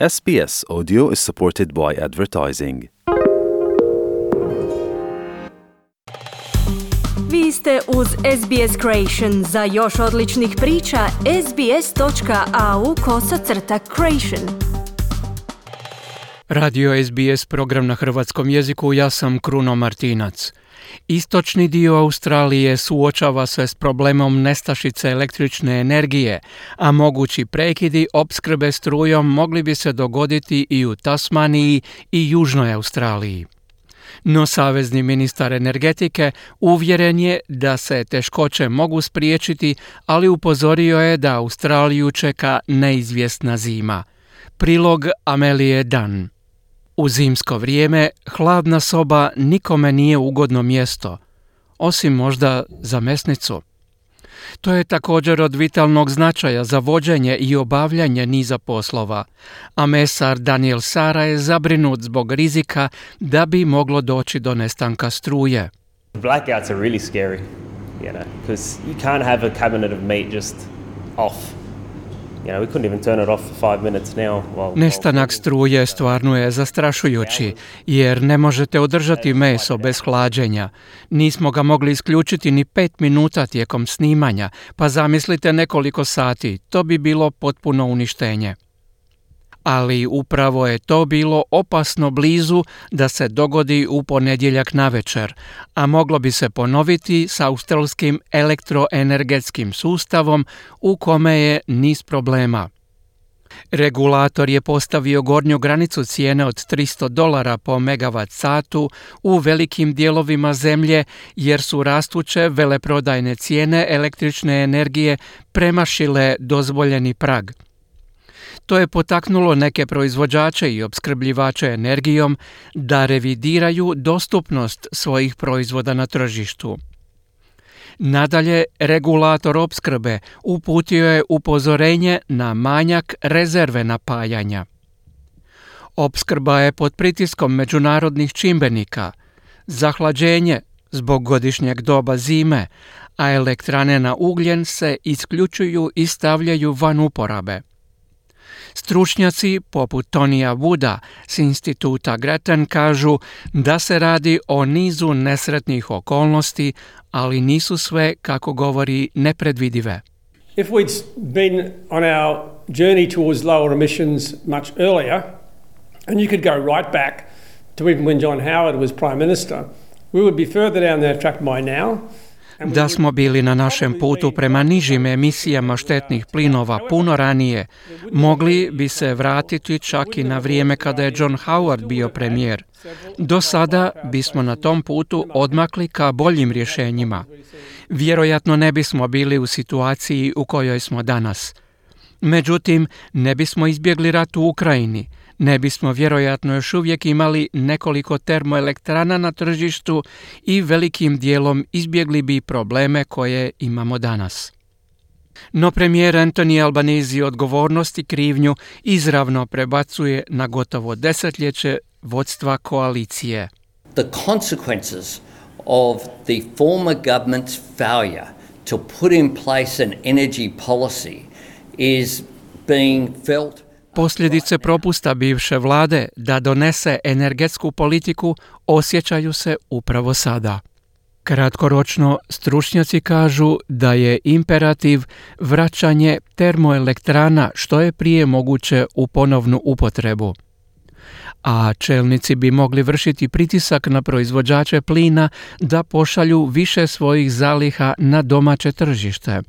SBS Audio is supported by advertising. Vi ste uz SBS Creation. Za još odličnih priča, sbs.au kosacrta creation. Radio SBS program na hrvatskom jeziku, ja sam Kruno Martinac. Istočni dio Australije suočava se s problemom nestašice električne energije, a mogući prekidi opskrbe strujom mogli bi se dogoditi i u Tasmaniji i Južnoj Australiji. No savezni ministar energetike uvjeren je da se teškoće mogu spriječiti, ali upozorio je da Australiju čeka neizvjesna zima. Prilog Amelije Dan. U zimsko vrijeme hladna soba nikome nije ugodno mjesto, osim možda za mesnicu. To je također od vitalnog značaja za vođenje i obavljanje niza poslova, a mesar Daniel Sara je zabrinut zbog rizika da bi moglo doći do nestanka struje. Blackouts are really scary, you know, because you can't have a cabinet of meat just off. Nestanak struje stvarno je zastrašujući, jer ne možete održati meso bez hlađenja. Nismo ga mogli isključiti ni pet minuta tijekom snimanja, pa zamislite nekoliko sati, to bi bilo potpuno uništenje ali upravo je to bilo opasno blizu da se dogodi u ponedjeljak navečer, a moglo bi se ponoviti s australskim elektroenergetskim sustavom u kome je niz problema. Regulator je postavio gornju granicu cijene od 300 dolara po megavat satu u velikim dijelovima zemlje jer su rastuće veleprodajne cijene električne energije premašile dozvoljeni prag. To je potaknulo neke proizvođače i opskrbljivače energijom da revidiraju dostupnost svojih proizvoda na tržištu. Nadalje, regulator opskrbe uputio je upozorenje na manjak rezerve napajanja. Opskrba je pod pritiskom međunarodnih čimbenika, zahlađenje zbog godišnjeg doba zime, a elektrane na ugljen se isključuju i stavljaju van uporabe. Stručnjaci poput Tonija Vuda s instituta Greten kažu da se radi o nizu nesretnih okolnosti, ali nisu sve, kako govori, nepredvidive. If we'd been on our journey towards lower emissions much earlier, and you could go right back to even when John Howard was Prime Minister, we would be further down that track by now. Da smo bili na našem putu prema nižim emisijama štetnih plinova puno ranije, mogli bi se vratiti čak i na vrijeme kada je John Howard bio premijer. Do sada bismo na tom putu odmakli ka boljim rješenjima. Vjerojatno ne bismo bili u situaciji u kojoj smo danas. Međutim, ne bismo izbjegli rat u Ukrajini, ne bismo vjerojatno još uvijek imali nekoliko termoelektrana na tržištu i velikim dijelom izbjegli bi probleme koje imamo danas. No premijer Anthony Albanese odgovornost i krivnju izravno prebacuje na gotovo desetljeće vodstva koalicije. The consequences of the former government's failure to put in place an energy policy is being felt Posljedice propusta bivše vlade da donese energetsku politiku osjećaju se upravo sada. Kratkoročno stručnjaci kažu da je imperativ vraćanje termoelektrana što je prije moguće u ponovnu upotrebu. A čelnici bi mogli vršiti pritisak na proizvođače plina da pošalju više svojih zaliha na domaće tržište.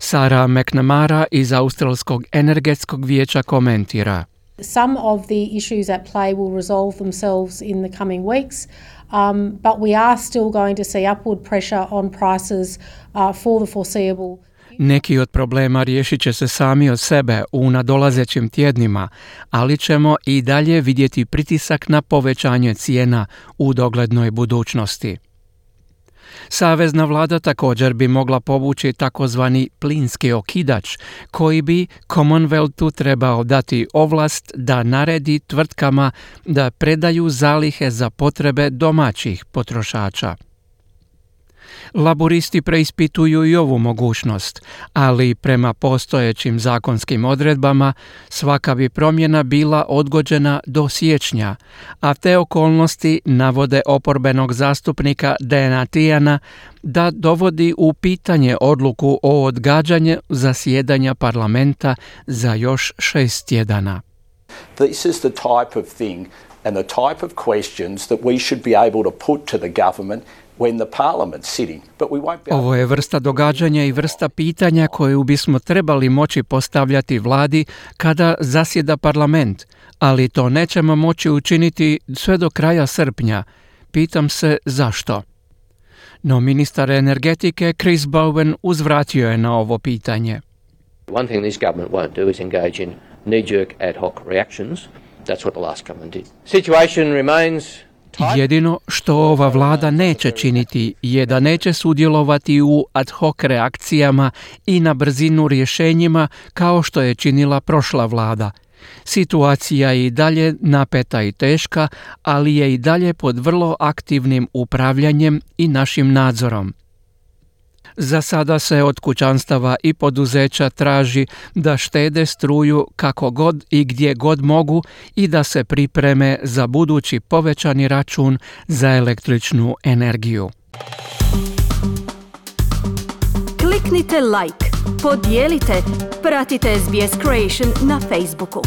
Sara McNamara iz Australskog energetskog vijeća komentira. Some of the issues at play will resolve themselves in the coming weeks, um, but we are still going to see upward pressure on prices uh, for the foreseeable neki od problema riješit će se sami od sebe u nadolazećim tjednima, ali ćemo i dalje vidjeti pritisak na povećanje cijena u doglednoj budućnosti. Savezna vlada također bi mogla povući takozvani plinski okidač, koji bi Commonwealthu trebao dati ovlast da naredi tvrtkama da predaju zalihe za potrebe domaćih potrošača. Laboristi preispituju i ovu mogućnost, ali prema postojećim zakonskim odredbama svaka bi promjena bila odgođena do siječnja, a te okolnosti navode oporbenog zastupnika Dena Tijana da dovodi u pitanje odluku o odgađanju zasjedanja parlamenta za još šest tjedana. This is the type of thing and the type of questions that we should be able to put to the government when the parliament's sitting. But we won't be Ovo je vrsta događanja i vrsta pitanja koju bismo trebali moći postavljati vladi kada zasjeda parlament, ali to nećemo moći učiniti sve do kraja srpnja. Pitam se zašto. No ministar energetike Chris Bowen uzvratio je na ovo pitanje. One thing this government won't do is engage in knee-jerk ad hoc reactions. That's what the last government did. Situation remains Jedino što ova vlada neće činiti je da neće sudjelovati u ad hoc reakcijama i na brzinu rješenjima kao što je činila prošla vlada. Situacija je i dalje napeta i teška, ali je i dalje pod vrlo aktivnim upravljanjem i našim nadzorom. Za sada se od kućanstava i poduzeća traži da štede struju kako god i gdje god mogu i da se pripreme za budući povećani račun za električnu energiju. Kliknite like, podijelite, pratite SBS Creation na Facebooku.